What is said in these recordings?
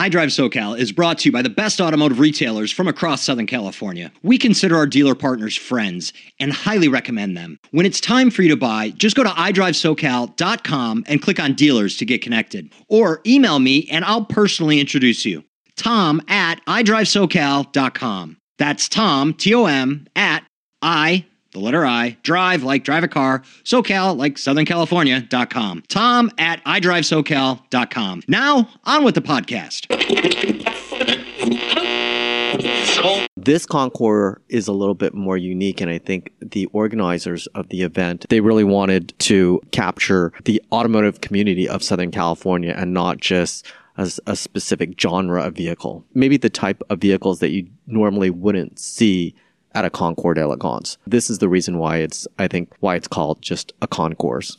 iDrive SoCal is brought to you by the best automotive retailers from across Southern California. We consider our dealer partners friends and highly recommend them. When it's time for you to buy, just go to iDriveSoCal.com and click on dealers to get connected. Or email me and I'll personally introduce you. Tom at iDriveSoCal.com. That's Tom, T O M, at I, the letter I, drive like drive a car, SoCal like Southern California.com. Tom at iDriveSoCal.com. Now, on with the podcast. This Concours is a little bit more unique, and I think the organizers of the event, they really wanted to capture the automotive community of Southern California and not just as a specific genre of vehicle. Maybe the type of vehicles that you normally wouldn't see at a Concours d'Elegance. This is the reason why it's, I think, why it's called just a concours.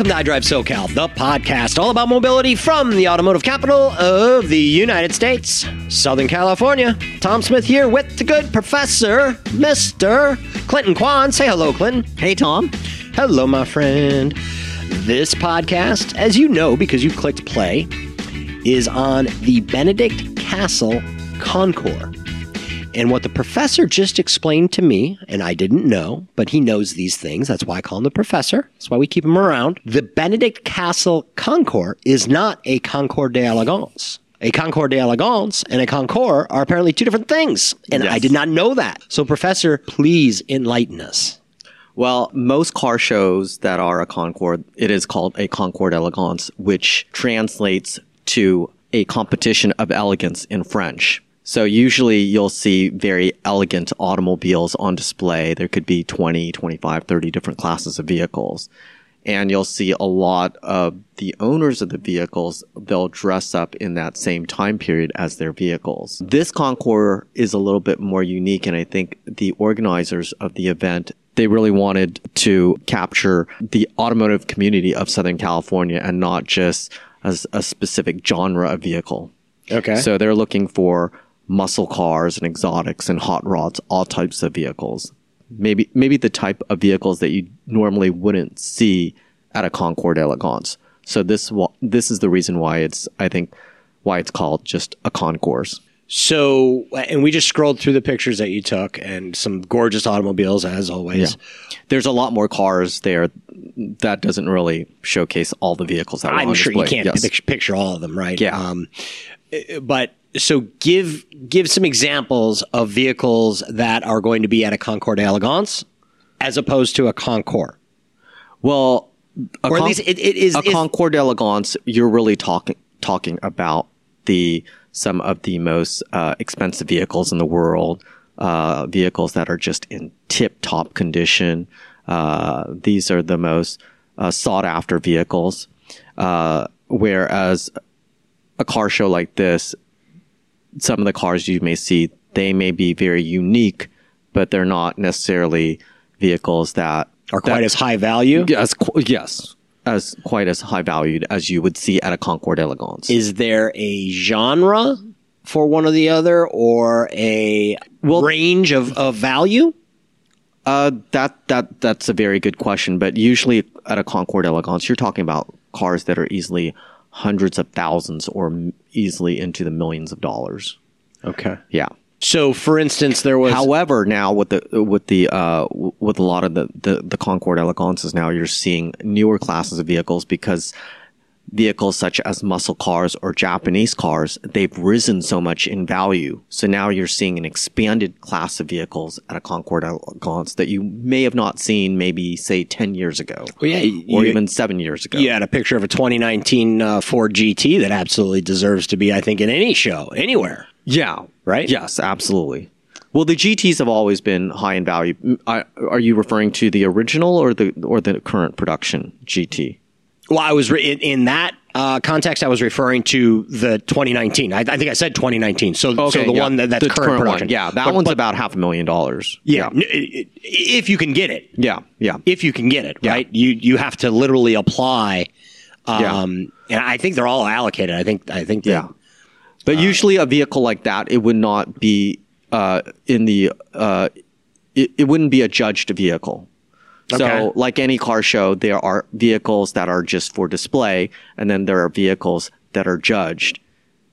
Welcome to iDrive SoCal, the podcast all about mobility from the automotive capital of the United States, Southern California. Tom Smith here with the good professor, Mr. Clinton Quan. Say hello, Clinton. Hey, Tom. Hello, my friend. This podcast, as you know because you clicked play, is on the Benedict Castle Concours. And what the professor just explained to me, and I didn't know, but he knows these things. That's why I call him the professor. That's why we keep him around. The Benedict Castle Concours is not a Concours d'Elegance. A Concours d'Elegance and a Concours are apparently two different things. And I did not know that. So, professor, please enlighten us. Well, most car shows that are a Concours, it is called a Concours d'Elegance, which translates to a competition of elegance in French. So usually you'll see very elegant automobiles on display. There could be 20, 25, 30 different classes of vehicles. And you'll see a lot of the owners of the vehicles, they'll dress up in that same time period as their vehicles. This Concours is a little bit more unique, and I think the organizers of the event, they really wanted to capture the automotive community of Southern California and not just as a specific genre of vehicle. Okay. So they're looking for muscle cars and exotics and hot rods, all types of vehicles. Maybe maybe the type of vehicles that you normally wouldn't see at a Concours d'Elegance. So this this is the reason why it's I think why it's called just a concours. So, and we just scrolled through the pictures that you took and some gorgeous automobiles, as always. There's a lot more cars there. That doesn't really showcase all the vehicles that are I'm sure you can't Yes. picture all of them, right? Yeah. Um, eh, but so give give some examples of vehicles that are going to be at a Concours d'Elegance as opposed to a Concours. Well, a Or at con- least it- it is- a is- Concours d'Elegance. You're really talking talking about the some of the most uh, expensive vehicles in the world, uh, vehicles that are just in tip top condition. Uh, these are the most uh, sought after vehicles. Uh, whereas a car show like this, some of the cars you may see, they may be very unique, but they're not necessarily vehicles that Are quite that- as high value. as qu- yes, as quite as high valued as you would see at a Concours Elegance. Is there a genre for one or the other, or a range of, of value? Uh, that that that's a very good question. But usually at a Concours Elegance, you're talking about cars that are easily hundreds of thousands or easily into the millions of dollars. Okay. Yeah. So, for instance, there was However, now with the with the uh, with a lot of the the, the Concours d'Elegances, now you're seeing newer classes of vehicles because vehicles such as muscle cars or Japanese cars, they've risen so much in value. So now you're seeing an expanded class of vehicles at a Concours d'Elegance that you may have not seen maybe say 10 years ago Well, yeah, or you- even seven years ago. You had a picture of a 2019 uh, Ford GT that absolutely deserves to be, I think, in any show, anywhere. Yeah. Right? Yes, absolutely. Well, the GTs have always been high in value. Are you referring to the original or the or the current production GT? Well, I was re- in, in that uh, context, I was referring to the 2019. I, I think I said 2019. So, so the yeah. one that, that's The current, production. One. Yeah, that But- one's but- about half a million dollars. yeah. i- If you can get it, Yeah, yeah. if you can get it, Yeah. right? You you have to literally apply. Yeah. Um, and I think they're all allocated. I think I think that- Yeah. But usually a vehicle like that, it would not be uh, in the, uh, it, it wouldn't be a judged vehicle. Okay. So, like any car show, there are vehicles that are just for display, and then there are vehicles that are judged,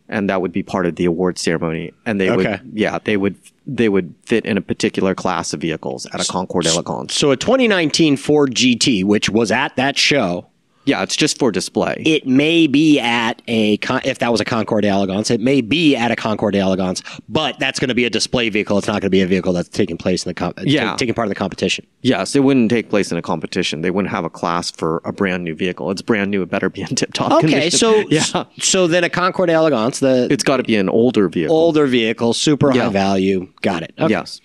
and that would be part of the award ceremony. And they Okay. would, yeah, they would, they would fit in a particular class of vehicles at a Concours d'Elegance. So a 2019 Ford GT, which was at that show, Yeah, it's just for display. it may be at a con- if that was a Concours Elegance, it may be at a Concours Elegance, but that's going to be a display vehicle. It's not going to be a vehicle that's taking place in the com- Yeah. ta- taking part of the competition. Yes, it wouldn't take place in a competition. They wouldn't have a class for a brand new vehicle. It's brand new. It better be in tip top Okay, condition. so yeah, so then a Concours Elegance, the it's got to be an older vehicle. older vehicle, super Yeah. high value. Got it. Okay. Yes.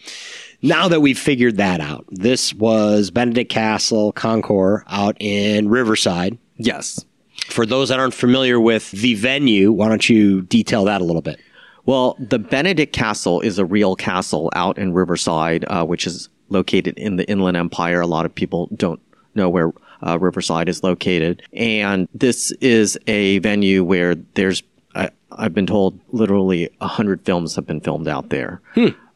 Now that we've figured that out, this was Benedict Castle Concours out in Riverside. Yes. For those that aren't familiar with the venue, why don't you detail that a little bit? Well, the Benedict Castle is a real castle out in Riverside, uh, which is located in the Inland Empire. A lot of people don't know where uh, Riverside is located. And this is a venue where there's, I, I've been told, literally 100 films have been filmed out there.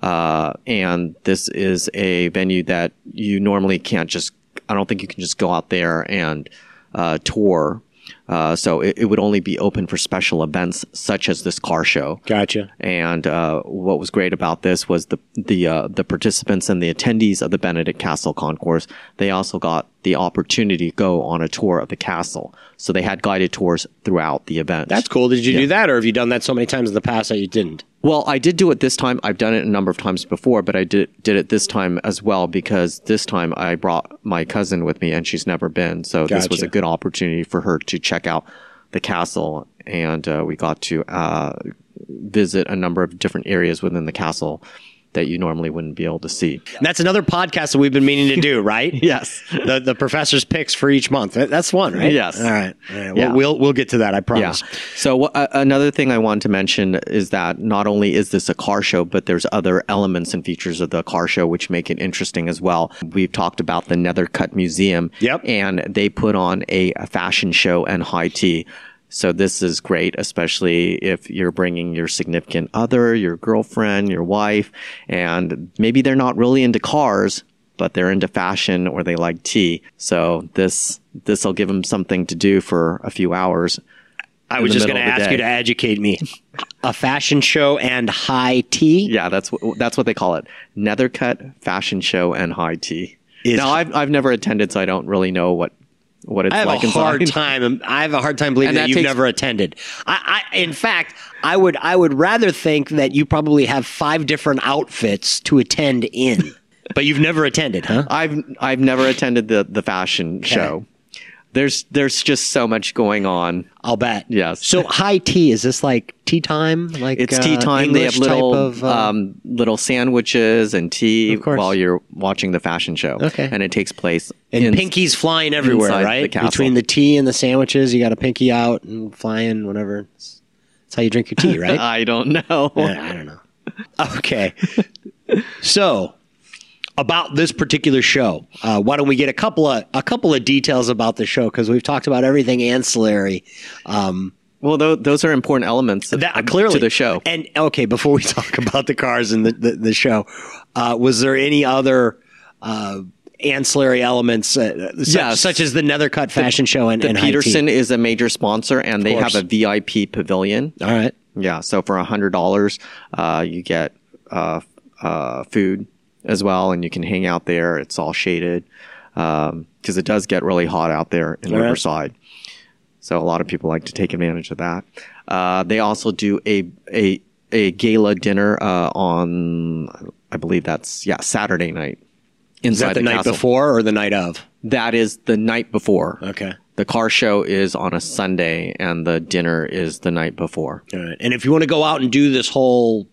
Uh, and this is a venue that you normally can't just, I don't think you can just go out there and uh, tour. Uh, so it, it would only be open for special events such as this car show. Gotcha. And uh, what was great about this was the the uh, the participants and the attendees of the Benedict Castle Concours. They also got the opportunity to go on a tour of the castle. So they had guided tours throughout the event. That's cool. Did you do that, or have you done that so many times in the past that you didn't? Well, I did do it this time. I've done it a number of times before, but I did did it this time as well because this time I brought my cousin with me, and she's never been. So this was a good opportunity for her to check out the castle, and uh, we got to uh, visit a number of different areas within the castle that you normally wouldn't be able to see. And that's another podcast that we've been meaning to do, right? Yes. The the professor's picks for each month. That's one, right? Yes. All right. All right. Yeah. We'll, we'll we'll get to that. I promise. Yeah. So uh, another thing I wanted to mention is that not only is this a car show, but there's other elements and features of the car show which make it interesting as well. We've talked about the Nethercut Museum. Yep. And they put on a, a fashion show and high tea. So this is great, especially if you're bringing your significant other, your girlfriend, your wife, and maybe they're not really into cars, but they're into fashion or they like tea. So this this will give them something to do for a few hours. I was just going to ask you to educate me. A fashion show and high tea. Yeah, that's what that's what they call it. Nethercut fashion show and high tea. Is- now I've I've never attended, so I don't really know what what it's I have like a hard time. I have a hard time believing And that, that you've takes- never attended. I, I, in fact, I would, I would rather think that you probably have five different outfits to attend in, but you've never attended, huh? I've I've never attended the the fashion show. There's there's just so much going on. I'll bet. Yes. So high tea is this like tea time? Like It's uh, tea time. they have little of, uh, um, little sandwiches and tea while you're watching the fashion show. Okay. and it takes place and in- pinkies flying everywhere, inside the right? Between the tea and the sandwiches, you got a pinky out and flying, whatever. It's- That's how you drink your tea, right? I don't know. Yeah, I don't know. Okay. so about this particular show, uh, why don't we get a couple of a couple of details about the show because we've talked about everything ancillary. Um, Well, tho- those are important elements of- that clearly to the show. And okay, before we talk about the cars and the the, the show, uh, was there any other? Uh, ancillary elements uh, such, Yes. such as the Nethercut fashion show and, The and? Petersen is a major sponsor, and they have a VIP pavilion. All right. Yeah, so for a hundred dollars, uh, you get uh, uh, food as well, and you can hang out there. It's all shaded because it does get really hot out there in All right. Riverside. So a lot of people like to take advantage of that. Uh, they also do a a a gala dinner uh, on, I believe that's yeah Saturday night. Is Inside that the, night castle. before or the night of? That is the night before. Okay. The car show is on a Sunday, and the dinner is the night before. All right. And if you want to go out and do this whole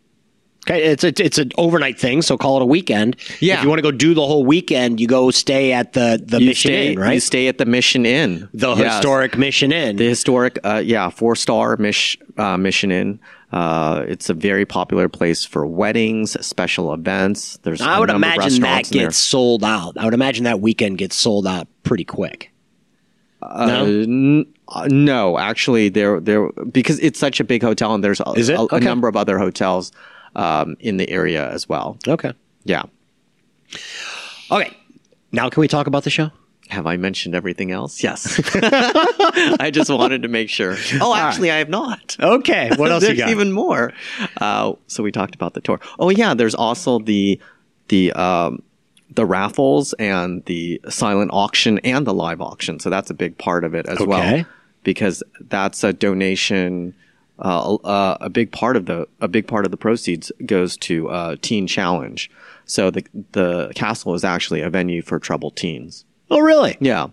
Okay, it's a, it's an overnight thing, so call it a weekend. Yeah. If you want to go do the whole weekend, you go stay at the the You Mission stay, Inn, right? You stay at the Mission Inn. the Yes. historic Mission Inn. The historic, uh, yeah, four star Mish, uh, Mission Inn. Uh, it's a very popular place for weddings, special events. There's I a would imagine that in there. gets sold out. I would imagine that weekend gets sold out pretty quick. Uh, no? n- uh, no, actually, there, there, because it's such a big hotel, and there's a, Is it? a, a Okay. number of other hotels um, in the area as well. Okay. Yeah. Okay. Now can we talk about the show? Have I mentioned everything else? Yes. I just wanted to make sure. Oh, actually, I have not. Okay. What else you there's got? even more. Uh, so we talked about the tour. Oh yeah, there's also the the um, the raffles and the silent auction and the live auction. So that's a big part of it as well. Okay. well, because that's a donation. Uh, uh, a big part of the a big part of the proceeds goes to uh, Teen Challenge. So the the castle is actually a venue for troubled teens. oh, really? Yeah.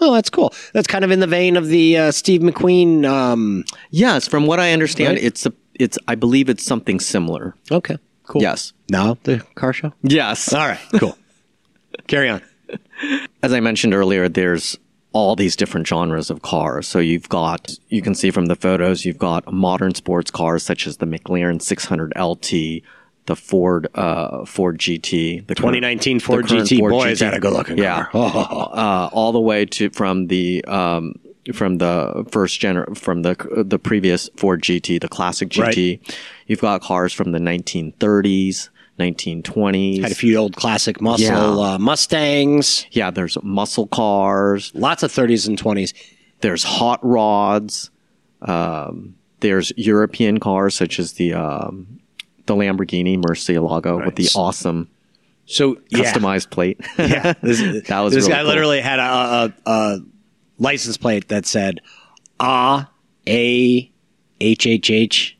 Oh, that's cool. That's kind of in the vein of the uh, Steve McQueen. Um, Yes, from what I understand, Right. it's a, it's I believe it's something similar. okay. Cool. Yes. Now the car show. Yes. All right. Cool. Carry on. As I mentioned earlier, there's all these different genres of cars. So you've got, you can see from the photos, you've got modern sports cars such as the McLaren 600 LT, the Ford uh, Ford GT, the 2019 the Ford current GT. Ford Boy, is that a good looking Yeah. car. uh, all the way to from the um, from the first gener from the the previous Ford GT, the classic GT. You've got cars from the 1930s, 1920s. Had a few old classic muscle Yeah. uh, Mustangs. yeah, there's muscle cars. Lots of 30s and 20s. There's hot rods. Um, there's European cars such as the um, the Lamborghini Murcielago with the awesome So yeah. customized plate. Yeah, this, That was this guy cool. literally had a, a, a license plate that said A A H H H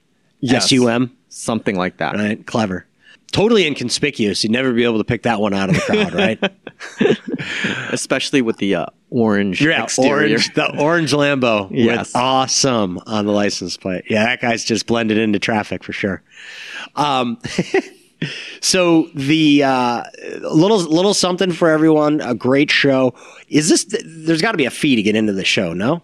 S U M. something like that. Right, clever. Totally inconspicuous. You'd never be able to pick that one out of the crowd, right? Especially with the uh, orange yeah, exterior. orange, the orange Lambo Yes. with awesome on the license plate. Yeah, that guy's just blended into traffic for sure. Um, so the uh, little little something for everyone. A great show. Is this? There's got to be a fee to get into the show. No.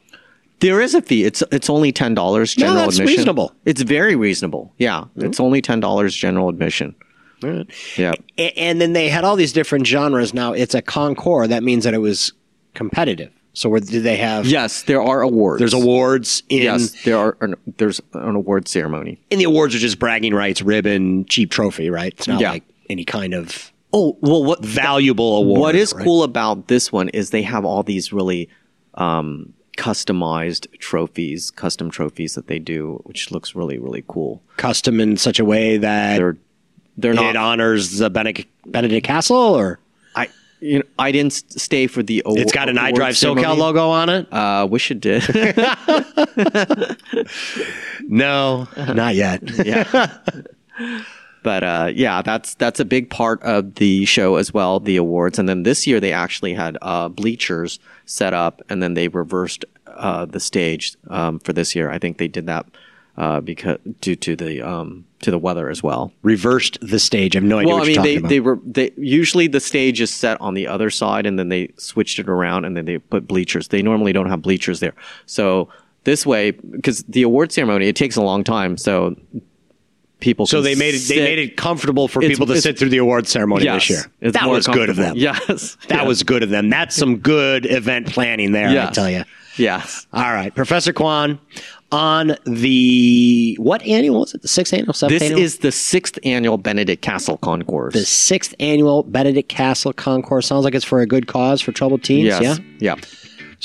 There is a fee. It's it's only ten dollars No, general that's admission. reasonable. It's very reasonable. Yeah, it's only ten dollars general admission. Yeah. A- and then they had all these different genres. Now it's a Concours. That means that it was competitive. So where did they have? Yes, there are awards. There's awards in, Yes, there are. An, there's an award ceremony. and the awards are just bragging rights, ribbon, cheap trophy, right? It's not Yeah. like any kind of Oh well, what valuable award. what is right? cool about this one is they have all these really um, customized trophies, custom trophies that they do, which looks really really cool. Custom in such a way that They're they're it honors the Benedict, Benedict Castle, or I you know I didn't stay for the. Awa- it's got an award iDrive SoCal logo on it. Uh, wish it did. No, not yet. yeah. But uh, yeah, that's that's a big part of the show as well, the awards. And then this year they actually had uh, bleachers set up, and then they reversed uh, the stage um, for this year. I think they did that uh, because due to the um, to the weather as well. Reversed the stage. I have no idea Well, what I you're mean, talking they about. they were they usually the stage is set on the other side, and then they switched it around, and then they put bleachers. They normally don't have bleachers there, so this way because the award ceremony it takes a long time, so people. so can they made it. They made it comfortable for It's- people to sit through the award ceremony Yes, this year. That was good of them. Yes, That yes. was good of them. That's some good event planning there. I tell you. Yes. All right, Professor Quan, on the what annual was it? The sixth annual, seventh This annual? is the sixth annual Benedict Castle Concours. the sixth annual Benedict Castle Concours. Sounds like it's for a good cause for troubled teens. yes. Yeah. Yeah.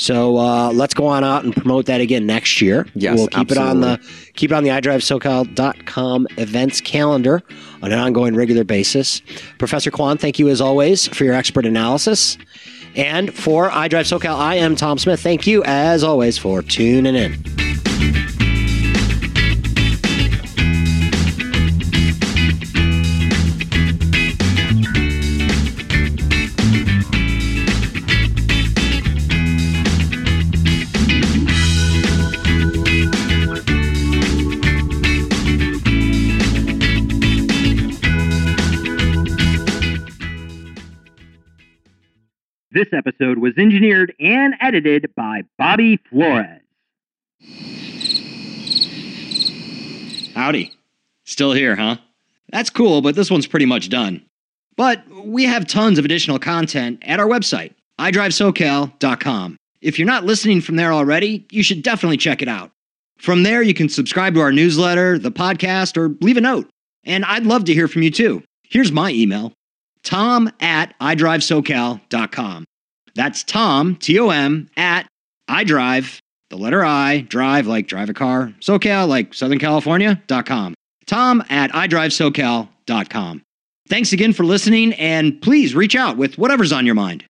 So uh, let's go on out and promote that again next year. Yes, we'll keep it on the keep it on the iDriveSoCal.com events calendar on an ongoing regular basis. Professor Quan, thank you as always for your expert analysis. And for iDrive SoCal, I am Tom Smith. Thank you as always for tuning in. This episode was engineered and edited by Bobby Flores. Howdy. Still here, huh? That's cool, but this one's pretty much done. But we have tons of additional content at our website, iDriveSoCal.com. If you're not listening from there already, you should definitely check it out. From there, you can subscribe to our newsletter, the podcast, or leave a note. And I'd love to hear from you too. Here's my email tom at iDriveSoCal.com. That's Tom, T O M, at iDrive, the letter I, drive like drive a car, SoCal like Southern California.com. Tom at iDriveSoCal.com. Thanks again for listening, and please reach out with whatever's on your mind.